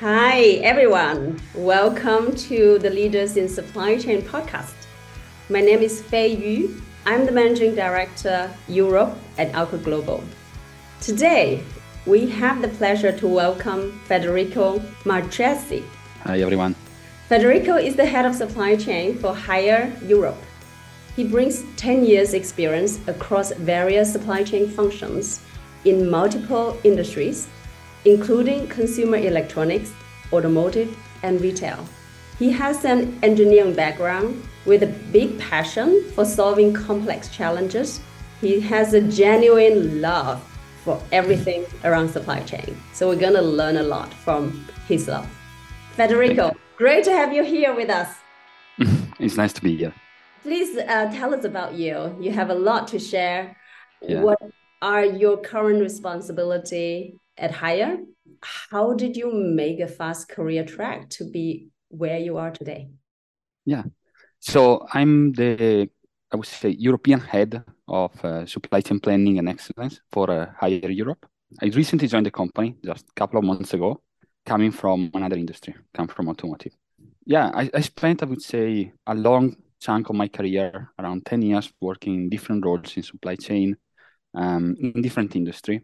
Hi, everyone. Welcome to the Leaders in Supply Chain podcast. My name is Fei Yu. I'm the Managing Director, Europe at Alcott Global. Today, we have the pleasure to welcome Federico Marchesi. Hi, everyone. Federico is the head of supply chain for Haier Europe. He brings 10 years' experience across various supply chain functions in multiple industries including consumer electronics, automotive, and retail. He has an engineering background with a big passion for solving complex challenges. He has a genuine love for everything around supply chain. So we're going to learn a lot from his love. Federico, great to have you here with us. it's nice to be here. Please uh, tell us about you. You have a lot to share. Yeah. What are your current responsibility at Haier. How did you make a fast career track to be where you are today? Yeah. So I'm the, I would say, European head of uh, supply chain planning and excellence for uh, Haier Europe. I recently joined the company just a couple of months ago, coming from another industry, come from automotive. Yeah, I, I spent, I would say, a long chunk of my career, around 10 years, working in different roles in supply chain, um, in different industry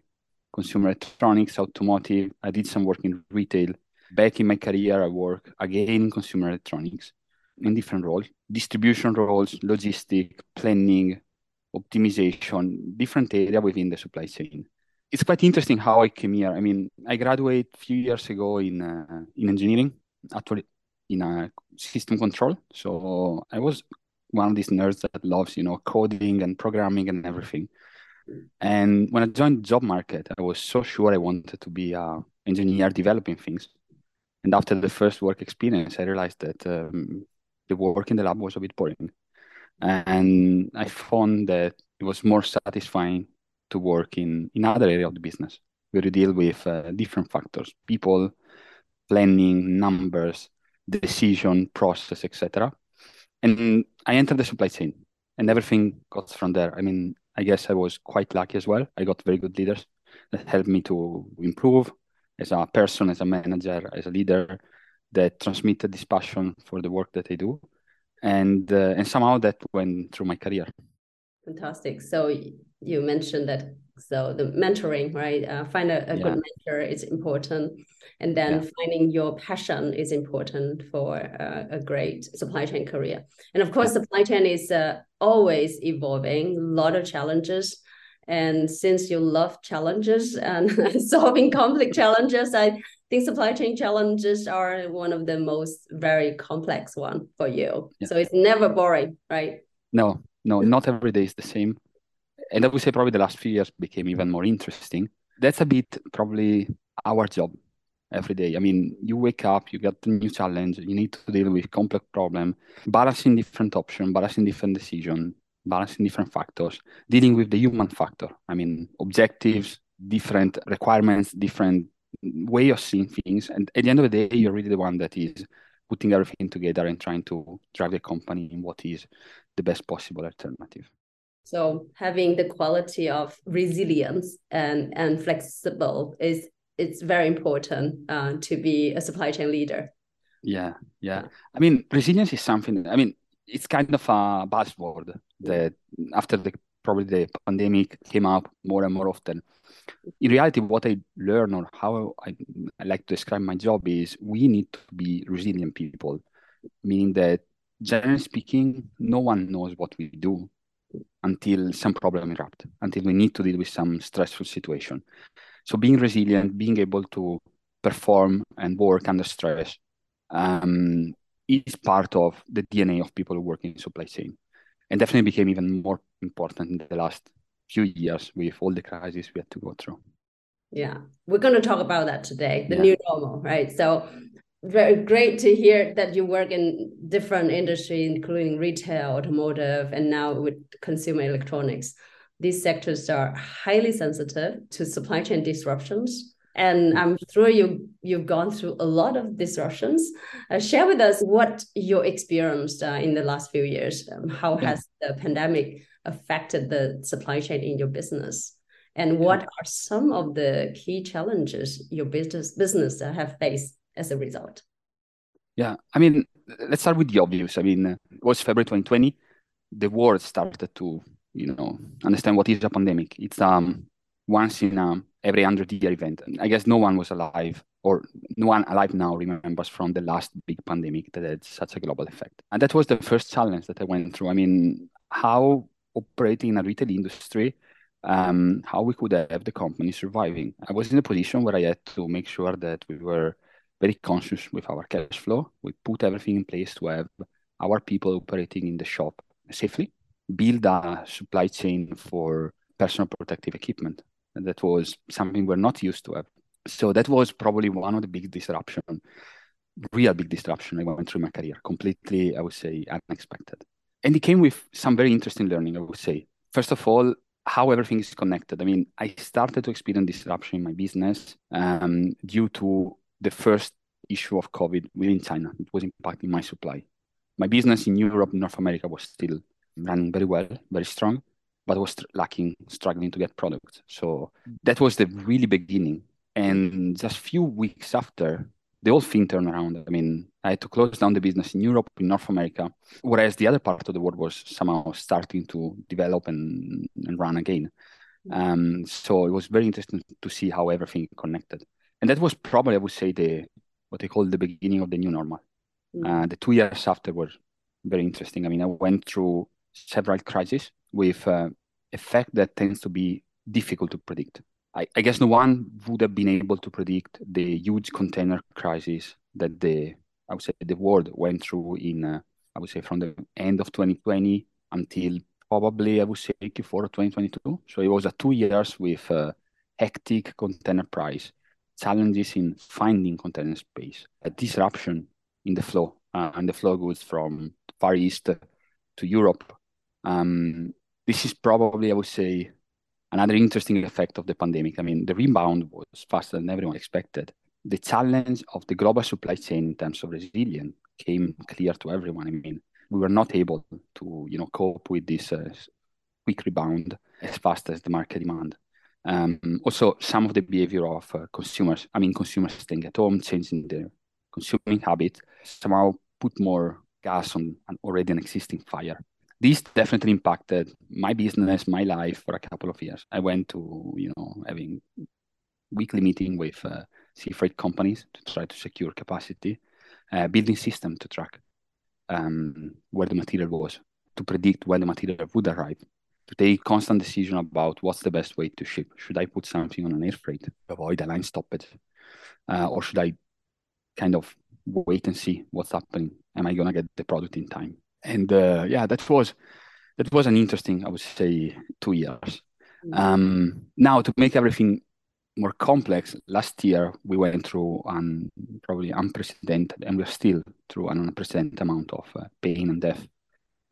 consumer electronics, automotive. I did some work in retail. Back in my career, I work again in consumer electronics in different roles, distribution roles, logistic, planning, optimization, different area within the supply chain. It's quite interesting how I came here. I mean, I graduated a few years ago in uh, in engineering, actually in a system control. So I was one of these nerds that loves, you know, coding and programming and everything. And when I joined the job market, I was so sure I wanted to be an engineer developing things. And after the first work experience, I realized that um, the work in the lab was a bit boring. And I found that it was more satisfying to work in, in other area of the business where you deal with uh, different factors, people, planning, numbers, decision process, etc. And I entered the supply chain and everything goes from there. I mean, I guess I was quite lucky as well. I got very good leaders that helped me to improve as a person, as a manager, as a leader that transmitted this passion for the work that I do. And uh, and somehow that went through my career. Fantastic. So you mentioned that so the mentoring, right? Uh, find a, a yeah. good mentor is important, and then yeah. finding your passion is important for uh, a great supply chain career. And of course, supply chain is uh, always evolving, a lot of challenges. And since you love challenges and solving complex challenges, I think supply chain challenges are one of the most very complex one for you. Yeah. So it's never boring, right? No, no, not every day is the same. And I would say probably the last few years became even more interesting. That's a bit probably our job every day. I mean, you wake up, you get a new challenge, you need to deal with complex problem, balancing different options, balancing different decisions, balancing different factors, dealing with the human factor. I mean, objectives, different requirements, different way of seeing things. And at the end of the day, you're really the one that is putting everything together and trying to drive the company in what is the best possible alternative. So having the quality of resilience and, and flexible is it's very important uh, to be a supply chain leader. Yeah, yeah. I mean, resilience is something. I mean, it's kind of a buzzword that after the probably the pandemic came up more and more often. In reality, what I learn or how I, I like to describe my job is we need to be resilient people, meaning that generally speaking, no one knows what we do until some problem erupt, until we need to deal with some stressful situation. So being resilient, being able to perform and work under stress um, is part of the DNA of people who work in supply chain, and definitely became even more important in the last few years with all the crises we had to go through. Yeah, we're going to talk about that today, the yeah. new normal, right? So very great to hear that you work in different industries, including retail, automotive, and now with consumer electronics these sectors are highly sensitive to supply chain disruptions. And I'm sure you you've gone through a lot of disruptions. Uh, share with us what you experienced uh, in the last few years. Um, how has the pandemic affected the supply chain in your business? And what are some of the key challenges your business business have faced as a result? Yeah, I mean, let's start with the obvious. I mean, it was February 2020. The world started to, you know, understand what is a pandemic. It's um once in a every hundred year event. I guess no one was alive or no one alive now remembers from the last big pandemic that had such a global effect. And that was the first challenge that I went through. I mean, how operating in a retail industry, um, how we could have the company surviving. I was in a position where I had to make sure that we were very conscious with our cash flow. We put everything in place to have our people operating in the shop safely, build a supply chain for personal protective equipment. And that was something we're not used to have. So that was probably one of the big disruption, real big disruption I went through my career, completely, I would say, unexpected. And it came with some very interesting learning, I would say. First of all, how everything is connected. I mean, I started to experience disruption in my business um, due to the first issue of COVID within China. It was impacting my supply. My business in Europe, North America was still running very well, very strong, but was lacking, struggling to get products. So that was the really beginning. And just a few weeks after, the whole thing turned around. I mean, I had to close down the business in Europe, in North America, whereas the other part of the world was somehow starting to develop and, and run again. Um, so it was very interesting to see how everything connected. And that was probably, I would say, the what they call the beginning of the new normal. Mm. Uh, the two years after were very interesting. I mean, I went through several crises with uh, effect that tends to be difficult to predict. I, I, guess no one would have been able to predict the huge container crisis that the I would say the world went through in uh, I would say from the end of 2020 until probably I would say Q4 of 2022. So it was a two years with uh, hectic container price challenges in finding container space, a disruption in the flow, uh, and the flow goes from Far East to Europe. Um, this is probably, I would say, another interesting effect of the pandemic. I mean, the rebound was faster than everyone expected. The challenge of the global supply chain in terms of resilience came clear to everyone. I mean, we were not able to, you know, cope with this uh, quick rebound as fast as the market demand. Um, also, some of the behavior of uh, consumers, I mean, consumers staying at home, changing their consuming habit, somehow put more gas on an already an existing fire. This definitely impacted my business, my life for a couple of years. I went to, you know, having weekly meeting with uh, sea freight companies to try to secure capacity, uh, building system to track um, where the material was, to predict when the material would arrive, take constant decision about what's the best way to ship. Should I put something on an air freight avoid a line stoppage, uh, or should I kind of wait and see what's happening? Am I gonna get the product in time? And uh, yeah, that was that was an interesting, I would say, two years. Mm-hmm. Um, now to make everything more complex, last year we went through an probably unprecedented, and we're still through an unprecedented amount of uh, pain and death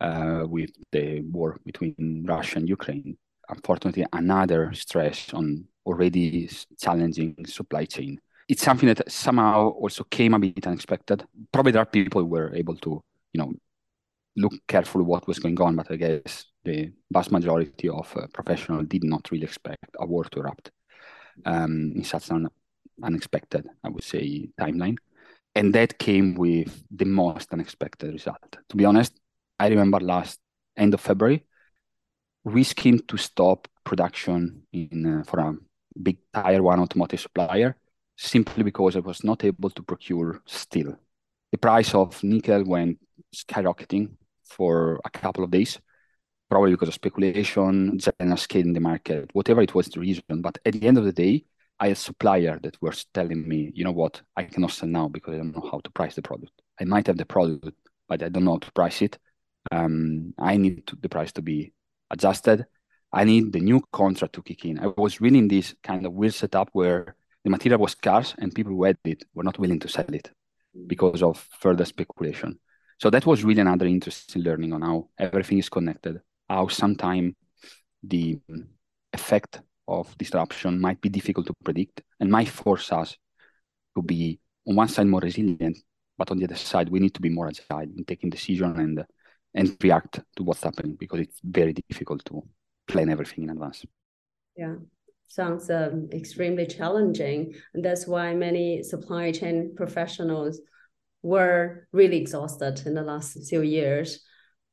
uh, with the war between Russia and Ukraine. Unfortunately, another stress on already challenging supply chain. It's something that somehow also came a bit unexpected. Probably there are people who were able to, you know, look carefully what was going on, but I guess the vast majority of uh, professionals did not really expect a war to erupt um, in such an unexpected, I would say, timeline. And that came with the most unexpected result. To be honest, I remember last end of February, risking to stop production in uh, for a big tier one automotive supplier simply because I was not able to procure steel. The price of nickel went skyrocketing for a couple of days, probably because of speculation, general scale in the market, whatever it was the reason. But at the end of the day, I had a supplier that was telling me, you know what, I cannot sell now because I don't know how to price the product. I might have the product, but I don't know how to price it um, I need to, the price to be adjusted. I need the new contract to kick in. I was really in this kind of weird setup where the material was scarce and people who had it were not willing to sell it because of further speculation. So that was really another interesting learning on how everything is connected, how sometimes the effect of disruption might be difficult to predict and might force us to be on one side more resilient, but on the other side we need to be more agile in taking decision and and react to what's happening because it's very difficult to plan everything in advance. Yeah. sounds um, extremely challenging. And that's why many supply chain professionals were really exhausted in the last few years.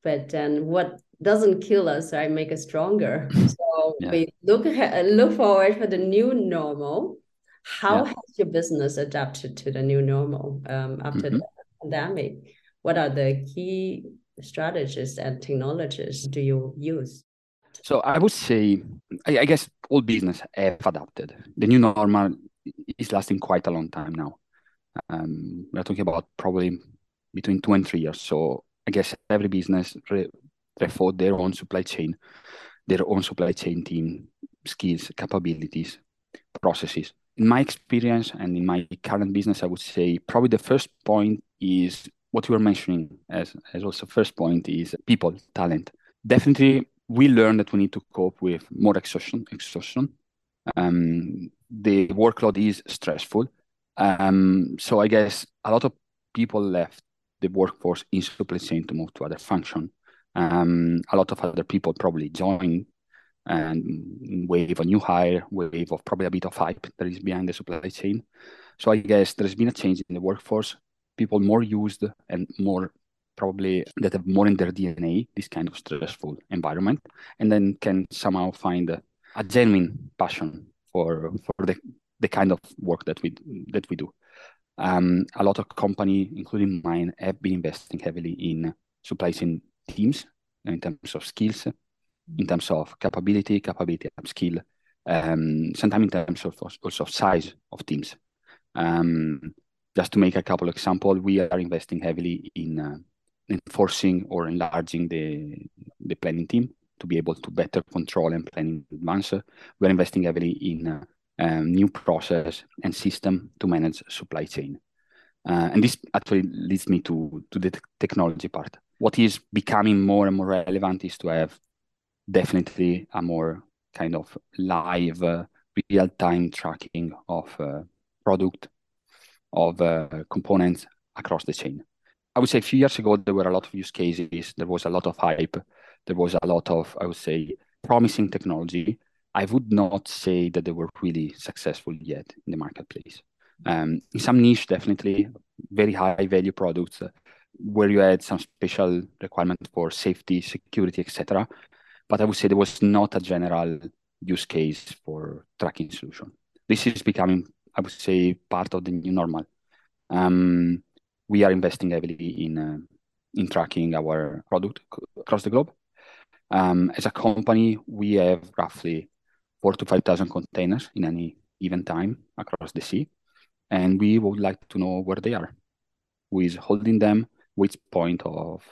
But then what doesn't kill us, right, make us stronger. So yeah. we look look forward for the new normal. How yeah. has your business adapted to the new normal um, after mm-hmm. the pandemic? What are the key strategies and technologies do you use? So I would say, I, I guess all business have adapted. The new normal is lasting quite a long time now. Um, we're talking about probably between two and three years. So I guess every business re- refought their own supply chain, their own supply chain team, skills, capabilities, processes. In my experience and in my current business, I would say probably the first point is what you were mentioning as, as also first point is people, talent. Definitely we learned that we need to cope with more exhaustion. exhaustion. Um, the workload is stressful. Um, so I guess a lot of people left the workforce in supply chain to move to other function. Um, a lot of other people probably join and wave a new hire, wave of probably a bit of hype that is behind the supply chain. So I guess there's been a change in the workforce. People more used and more probably that have more in their DNA this kind of stressful environment, and then can somehow find a, genuine passion for for the the kind of work that we that we do. Um, a lot of company, including mine, have been investing heavily in supply chain teams in terms of skills, in terms of capability, capability upskill, um, sometimes in terms of also size of teams. Um, just to make a couple of examples, we are investing heavily in uh, enforcing or enlarging the the planning team to be able to better control and plan in advance. We're investing heavily in uh, um, new process and system to manage supply chain. Uh, and this actually leads me to, to the technology part. What is becoming more and more relevant is to have definitely a more kind of live, uh, real-time tracking of uh, product, of uh, components across the chain. I would say a few years ago, there were a lot of use cases. There was a lot of hype. There was a lot of, I would say, promising technology. I would not say that they were really successful yet in the marketplace. Um, in some niche, definitely very high value products uh, where you had some special requirement for safety, security, etc. But I would say there was not a general use case for tracking solution. This is becoming, I would say, part of the new normal. Um, we are investing heavily in uh, in tracking our product across the globe. Um, as a company, we have roughly four to 5,000 containers in any given time across the sea, and we would like to know where they are, who is holding them, which point of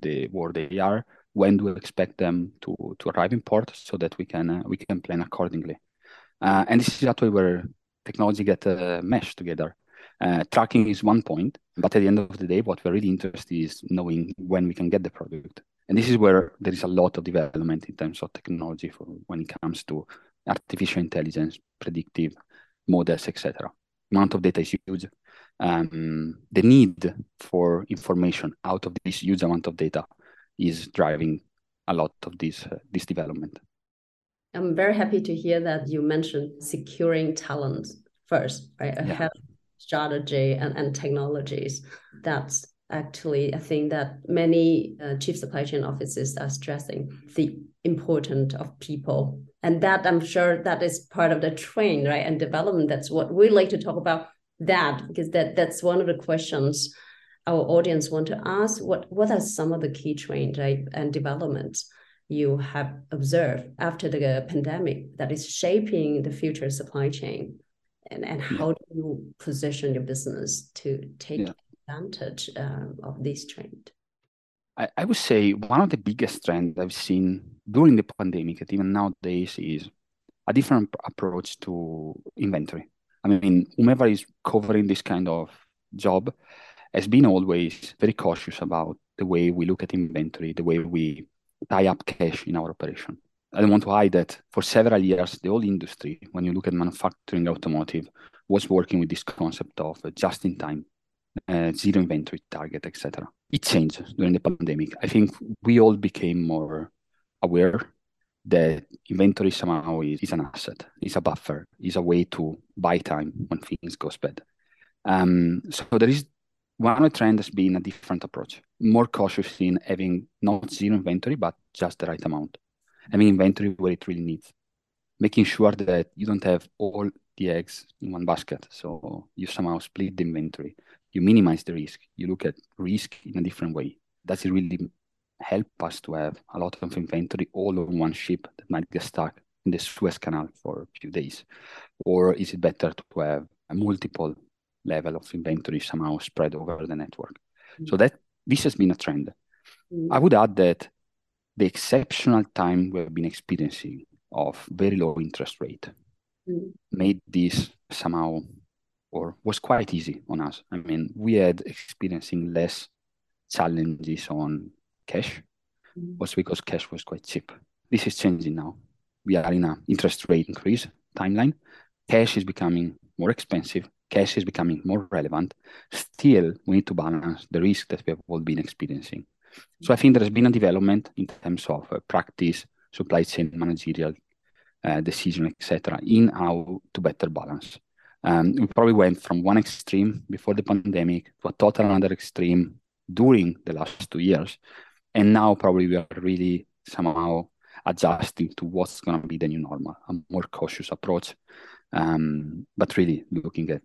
the where they are, when do we expect them to to arrive in port, so that we can uh, we can plan accordingly. Uh, and this is actually where technology get uh, meshed together. Uh, tracking is one point, but at the end of the day, what we're really interested in is knowing when we can get the product. And this is where there is a lot of development in terms of technology for when it comes to artificial intelligence, predictive models, etc. Amount of data is huge. Um, the need for information out of this huge amount of data is driving a lot of this uh, this development. I'm very happy to hear that you mentioned securing talent first, right? Ahead yeah strategy and, and technologies. That's actually a thing that many uh, chief supply chain offices are stressing the importance of people and that i'm sure that is part of the train right and development that's what we like to talk about that because that that's one of the questions our audience want to ask what what are some of the key trends right, and developments you have observed after the pandemic that is shaping the future supply chain and, and how yeah. do you position your business to take yeah. advantage um, of this trend? I, I would say one of the biggest trends I've seen during the pandemic and even nowadays is a different approach to inventory. I mean, whomever is covering this kind of job has been always very cautious about the way we look at inventory, the way we tie up cash in our operation. I don't want to hide that for several years, the whole industry, when you look at manufacturing automotive, was working with this concept of just in time, uh, zero inventory target, etc. It changed during the pandemic. I think we all became more aware that inventory somehow is, is an asset, is a buffer, is a way to buy time when things goes bad. Um, so there is one trend has been a different approach, more cautious in having not zero inventory, but just the right amount. Having inventory where it really needs, making sure that you don't have all the eggs in one basket. So you somehow split the inventory, you minimize the risk, you look at risk in a different way. Does it really help us to have a lot of inventory all on one ship that might get stuck in the Suez Canal for a few days? Or is it better to have multiple level of inventory somehow spread over the network? Mm-hmm. So that this has been a trend. Mm-hmm. I would add that the exceptional time we have been experiencing of very low interest rate mm-hmm. made this somehow or was quite easy on us. I mean, we had experiencing less challenges on cash mm-hmm. was because cash was quite cheap. This is changing now. We are in an interest rate increase timeline. Cash is becoming more expensive. Cash is becoming more relevant. Still, we need to balance the risk that we have all been experiencing. So I think there has been a development in terms of uh, practice, supply chain managerial uh, decision, etc., in how to better balance. Um, we probably went from one extreme before the pandemic to a total another extreme during the last two years, and now probably we are really somehow adjusting to what's going to be the new normal, a more cautious approach, um, but really looking at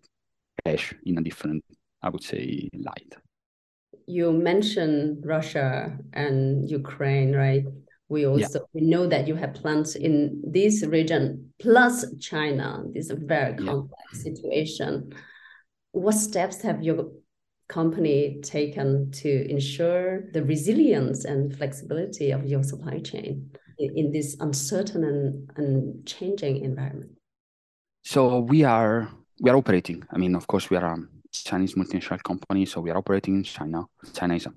cash in a different, I would say, light. You mentioned Russia and Ukraine, right? We also yeah. we know that you have plants in this region plus China. This is a very complex yeah. situation. What steps have your company taken to ensure the resilience and flexibility of your supply chain in this uncertain and, and changing environment? So we are we are operating. I mean, of course, we are a Chinese multinational company, so we are operating in China. China is a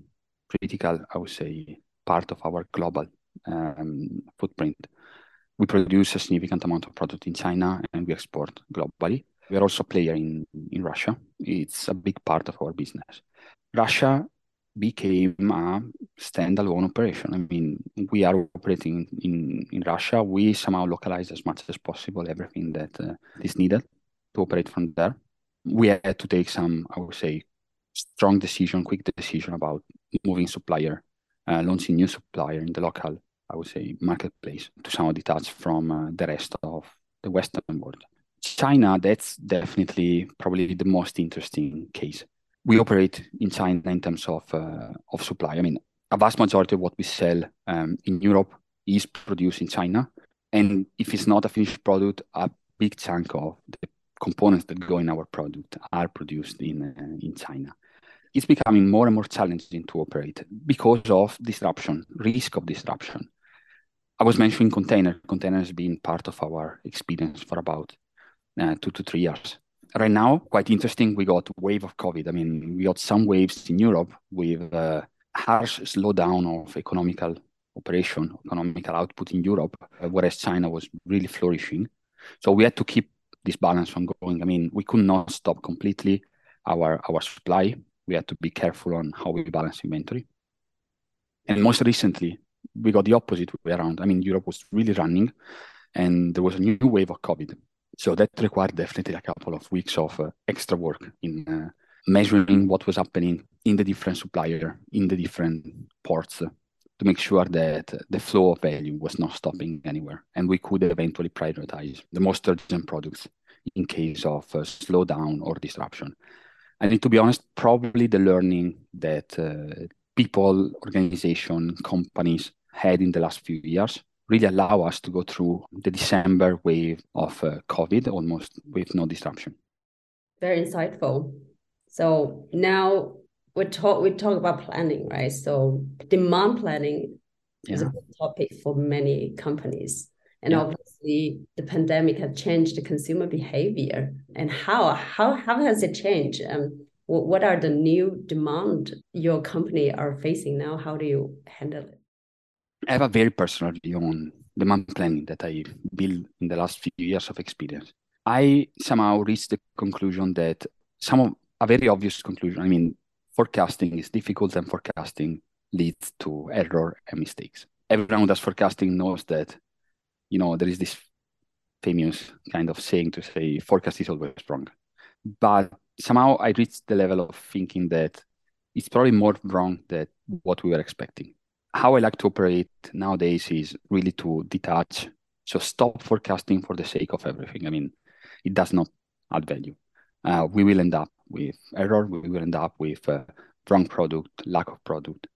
critical, I would say, part of our global um, footprint. We produce a significant amount of product in China and we export globally. We are also a player in, in Russia. It's a big part of our business. Russia became a standalone operation. I mean, we are operating in, in Russia. We somehow localize as much as possible everything that uh, is needed to operate from there. We had to take some, I would say, strong decision, quick decision about moving supplier, uh, launching new supplier in the local, I would say, marketplace to somehow detach from uh, the rest of the Western world. China, that's definitely probably the most interesting case. We operate in China in terms of uh, of supply. I mean, a vast majority of what we sell um, in Europe is produced in China, and if it's not a finished product, a big chunk of the components that go in our product are produced in uh, in China. It's becoming more and more challenging to operate because of disruption, risk of disruption. I was mentioning container. Container has been part of our experience for about uh, two to three years. Right now, quite interesting, we got wave of COVID. I mean, we got some waves in Europe with a harsh slowdown of economical operation, economical output in Europe, uh, whereas China was really flourishing. So we had to keep this balance ongoing. I mean, we could not stop completely our our supply. We had to be careful on how we balance inventory. And most recently, we got the opposite way around. I mean, Europe was really running, and there was a new wave of COVID. So that required definitely a couple of weeks of uh, extra work in uh, measuring what was happening in the different supplier, in the different ports, to make sure that the flow of value was not stopping anywhere, and we could eventually prioritize the most urgent products in case of a slowdown or disruption. And to be honest, probably the learning that uh, people, organization, companies had in the last few years really allow us to go through the December wave of uh, COVID almost with no disruption. Very insightful. So now we talk we talk about planning, right? So demand planning yeah. is a big topic for many companies. And yeah. obviously the pandemic has changed the consumer behavior. And how how how has it changed? Um, what what are the new demand your company are facing now? How do you handle it? I have a very personal view on demand planning that I built in the last few years of experience. I somehow reached the conclusion that some of a very obvious conclusion. I mean, forecasting is difficult, and forecasting leads to error and mistakes. Everyone who does forecasting knows that you know, there is this famous kind of saying to say forecast is always wrong. But somehow I reached the level of thinking that it's probably more wrong than what we were expecting. How I like to operate nowadays is really to detach. So stop forecasting for the sake of everything. I mean, it does not add value. Uh, we will end up with error. We will end up with uh, wrong product, lack of product,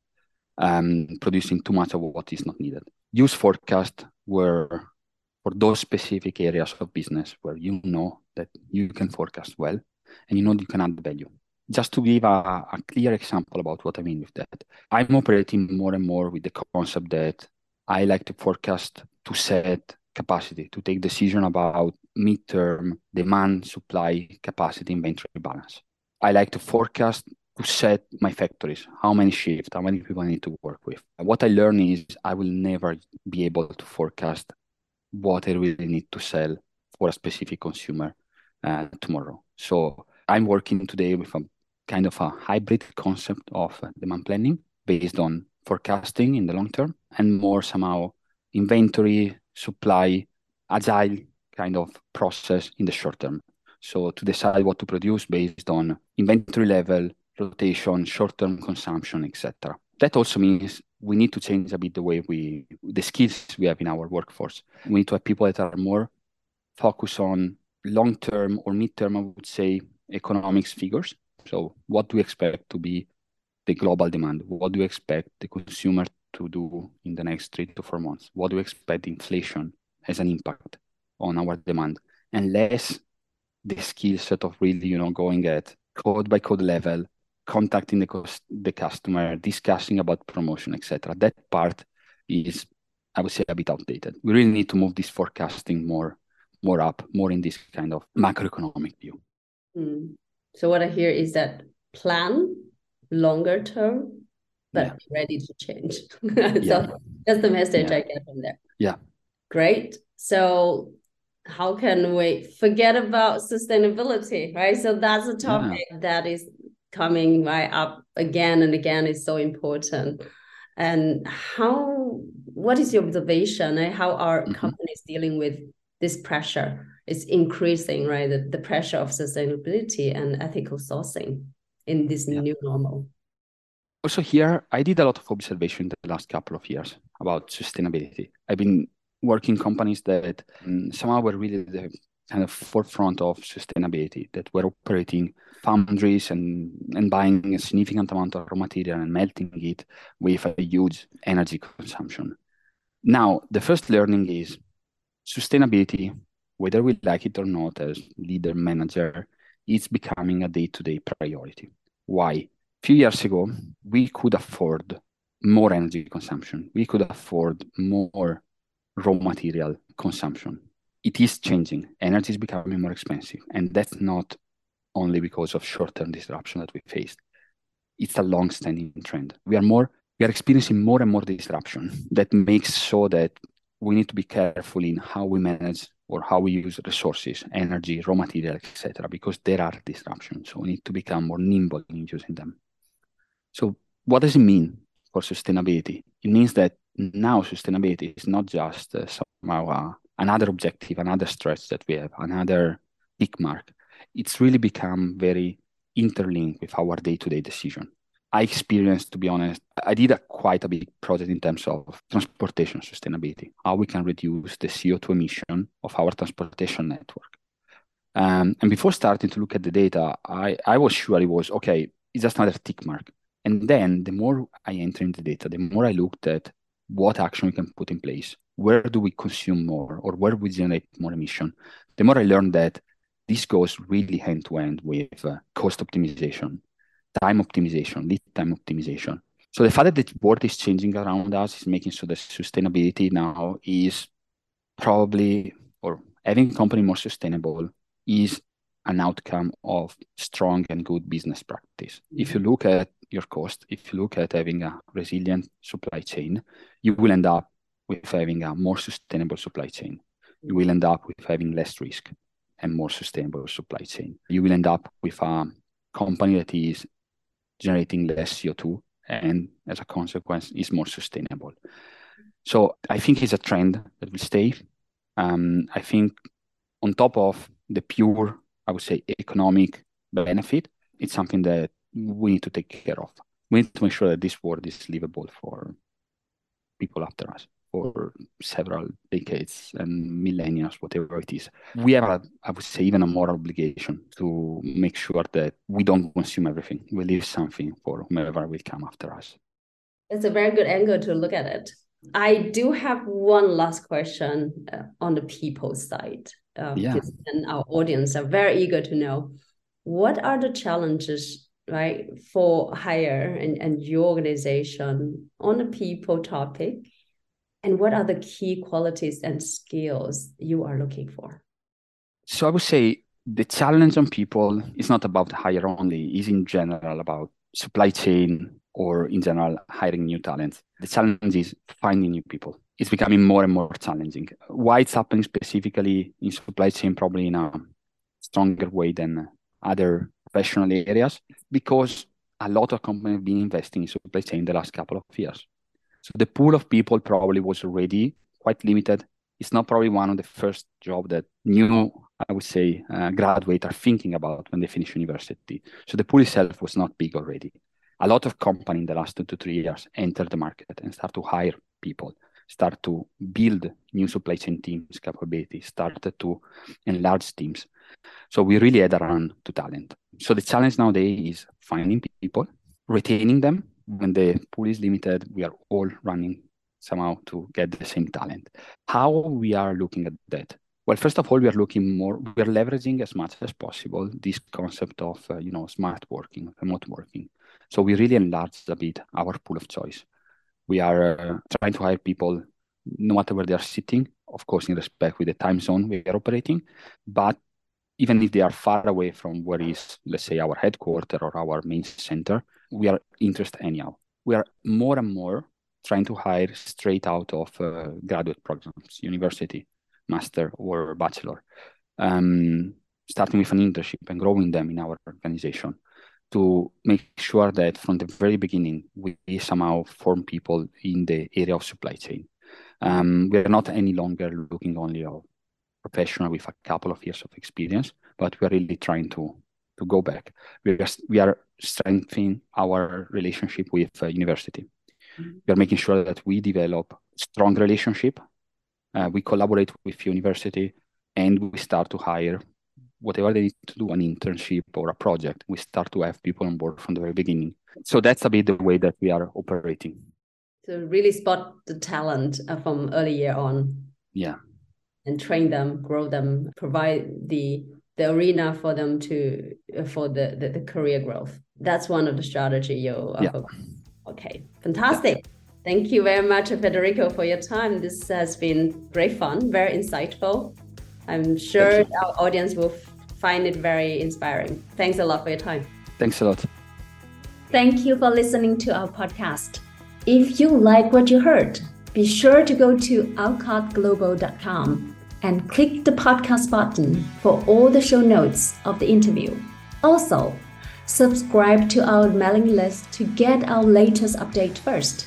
um, producing too much of what is not needed. Use forecast where for those specific areas of business where you know that you can forecast well and you know you can add value. Just to give a, a clear example about what I mean with that, I'm operating more and more with the concept that I like to forecast to set capacity, to take decision about midterm demand, supply, capacity, inventory balance. I like to forecast to set my factories, how many shifts, how many people I need to work with. What I learn is I will never be able to forecast what I really need to sell for a specific consumer uh, tomorrow. So I'm working today with a kind of a hybrid concept of uh, demand planning based on forecasting in the long term and more somehow inventory, supply, agile kind of process in the short term. So to decide what to produce based on inventory level, rotation, short-term consumption, etc. That also means we need to change a bit the way we, the skills we have in our workforce. We need to have people that are more focused on long-term or mid-term, I would say, economics figures. So what do we expect to be the global demand? What do we expect the consumer to do in the next three to four months? What do we expect inflation has an impact on our demand? Unless the skill set of really, you know, going at code by code level, contacting the, the customer, discussing about promotion, etc. That part is, I would say, a bit outdated. We really need to move this forecasting more, more up, more in this kind of macroeconomic view. Mm. So what I hear is that plan longer term, but yeah. ready to change. so yeah. that's the message yeah. I get from there. Yeah. Great. So how can we forget about sustainability, right? So that's a topic that is coming right up again and again is so important and how what is your observation and how are mm -hmm. companies dealing with this pressure it's increasing right the, the pressure of sustainability and ethical sourcing in this new normal also here i did a lot of observation in the last couple of years about sustainability i've been working companies that um, somehow were really the kind of forefront of sustainability that were operating foundries and, and buying a significant amount of raw material and melting it with a huge energy consumption. Now, the first learning is sustainability, whether we like it or not as leader manager, is becoming a day-to-day priority. Why? Few years ago, we could afford more energy consumption. We could afford more raw material consumption it is changing. Energy is becoming more expensive, and that's not only because of short-term disruption that we faced. It's a long-standing trend. We are more we are experiencing more and more disruption that makes so that we need to be careful in how we manage or how we use resources, energy, raw material, etc. Because there are disruptions, so we need to become more nimble in using them. So, what does it mean for sustainability? It means that now sustainability is not just uh, somehow a another objective, another stretch that we have, another tick mark. It's really become very interlinked with our day-to-day decision. I experienced, to be honest, I did a quite a big project in terms of transportation sustainability, how we can reduce the CO2 emission of our transportation network. Um, and before starting to look at the data, I, I was sure it was, okay, it's just another tick mark. And then the more I enter in the data, the more I looked at what action we can put in place where do we consume more or where we generate more emission, the more I learned that this goes really hand to hand with uh, cost optimization, time optimization, lead time optimization. So the fact that the world is changing around us is making so that sustainability now is probably or having a company more sustainable is an outcome of strong and good business practice. Mm-hmm. If you look at your cost, if you look at having a resilient supply chain, you will end up with having a more sustainable supply chain. You will end up with having less risk and more sustainable supply chain. You will end up with a company that is generating less CO2 and as a consequence is more sustainable. So I think it's a trend that will stay. Um, I think on top of the pure, I would say, economic benefit, it's something that we need to take care of. We need to make sure that this world is livable for people after us for several decades and millennia, whatever it is. We have, a, I would say, even a moral obligation to make sure that we don't consume everything. We leave something for whomever will come after us. It's a very good angle to look at it. I do have one last question uh, on the people side. Uh, yeah. And our audience are very eager to know what are the challenges, right, for Haier and, and your organization on the people topic? And what are the key qualities and skills you are looking for? So I would say the challenge on people is not about Haier only, is in general about supply chain or in general hiring new talent. The challenge is finding new people. It's becoming more and more challenging. Why it's happening specifically in supply chain, probably in a stronger way than other professional areas, because a lot of companies have been investing in supply chain the last couple of years. So the pool of people probably was already quite limited. It's not probably one of the first job that new, I would say, uh, graduates are thinking about when they finish university. So the pool itself was not big already a lot of companies in the last two to three years entered the market and start to hire people, start to build new supply chain teams capabilities, started to enlarge teams. So we really had a run to talent. So the challenge nowadays is finding people, retaining them. When the pool is limited, we are all running somehow to get the same talent. How we are looking at that? Well, first of all, we are looking more, we are leveraging as much as possible this concept of, uh, you know, smart working, remote working. So we really enlarged a bit our pool of choice. We are uh, trying to hire people no matter where they are sitting, of course, in respect with the time zone we are operating, but even if they are far away from where is, let's say, our headquarter or our main center, we are interested anyhow. We are more and more trying to hire straight out of uh, graduate programs, university, master, or bachelor, um, starting with an internship and growing them in our organization to make sure that from the very beginning we somehow form people in the area of supply chain. Um, we are not any longer looking only at professional with a couple of years of experience, but we are really trying to to go back. We are we are strengthening our relationship with uh, university. Mm-hmm. We are making sure that we develop strong relationship. Uh, we collaborate with university, and we start to hire whatever they need to do an internship or a project, we start to have people on board from the very beginning. So that's a bit the way that we are operating. To really spot the talent uh, from early year on. Yeah. And train them, grow them, provide the the arena for them to uh, for the, the, the career growth. That's one of the strategy you yeah. Okay, fantastic. Yeah. Thank you very much, Federico, for your time. This has been great fun, very insightful. I'm sure our audience will find it very inspiring. Thanks a lot for your time. Thanks a lot. Thank you for listening to our podcast. If you like what you heard, be sure to go to alcottglobal.com and click the podcast button for all the show notes of the interview. Also, subscribe to our mailing list to get our latest update first.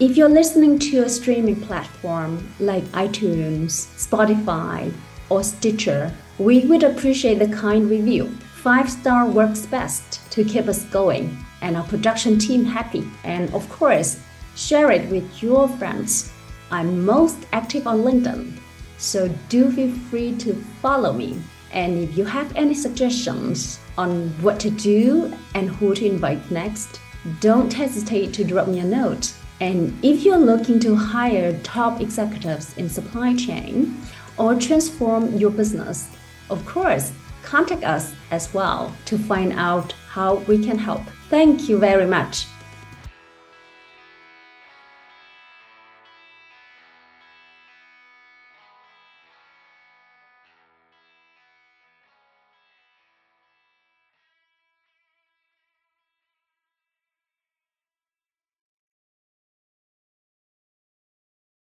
If you're listening to a streaming platform like iTunes, Spotify, or Stitcher, we would appreciate the kind review. Five star works best to keep us going and our production team happy. And of course, share it with your friends. I'm most active on LinkedIn, so do feel free to follow me. And if you have any suggestions on what to do and who to invite next, don't hesitate to drop me a note. And if you're looking to hire top executives in supply chain, or transform your business, of course, contact us as well to find out how we can help. Thank you very much.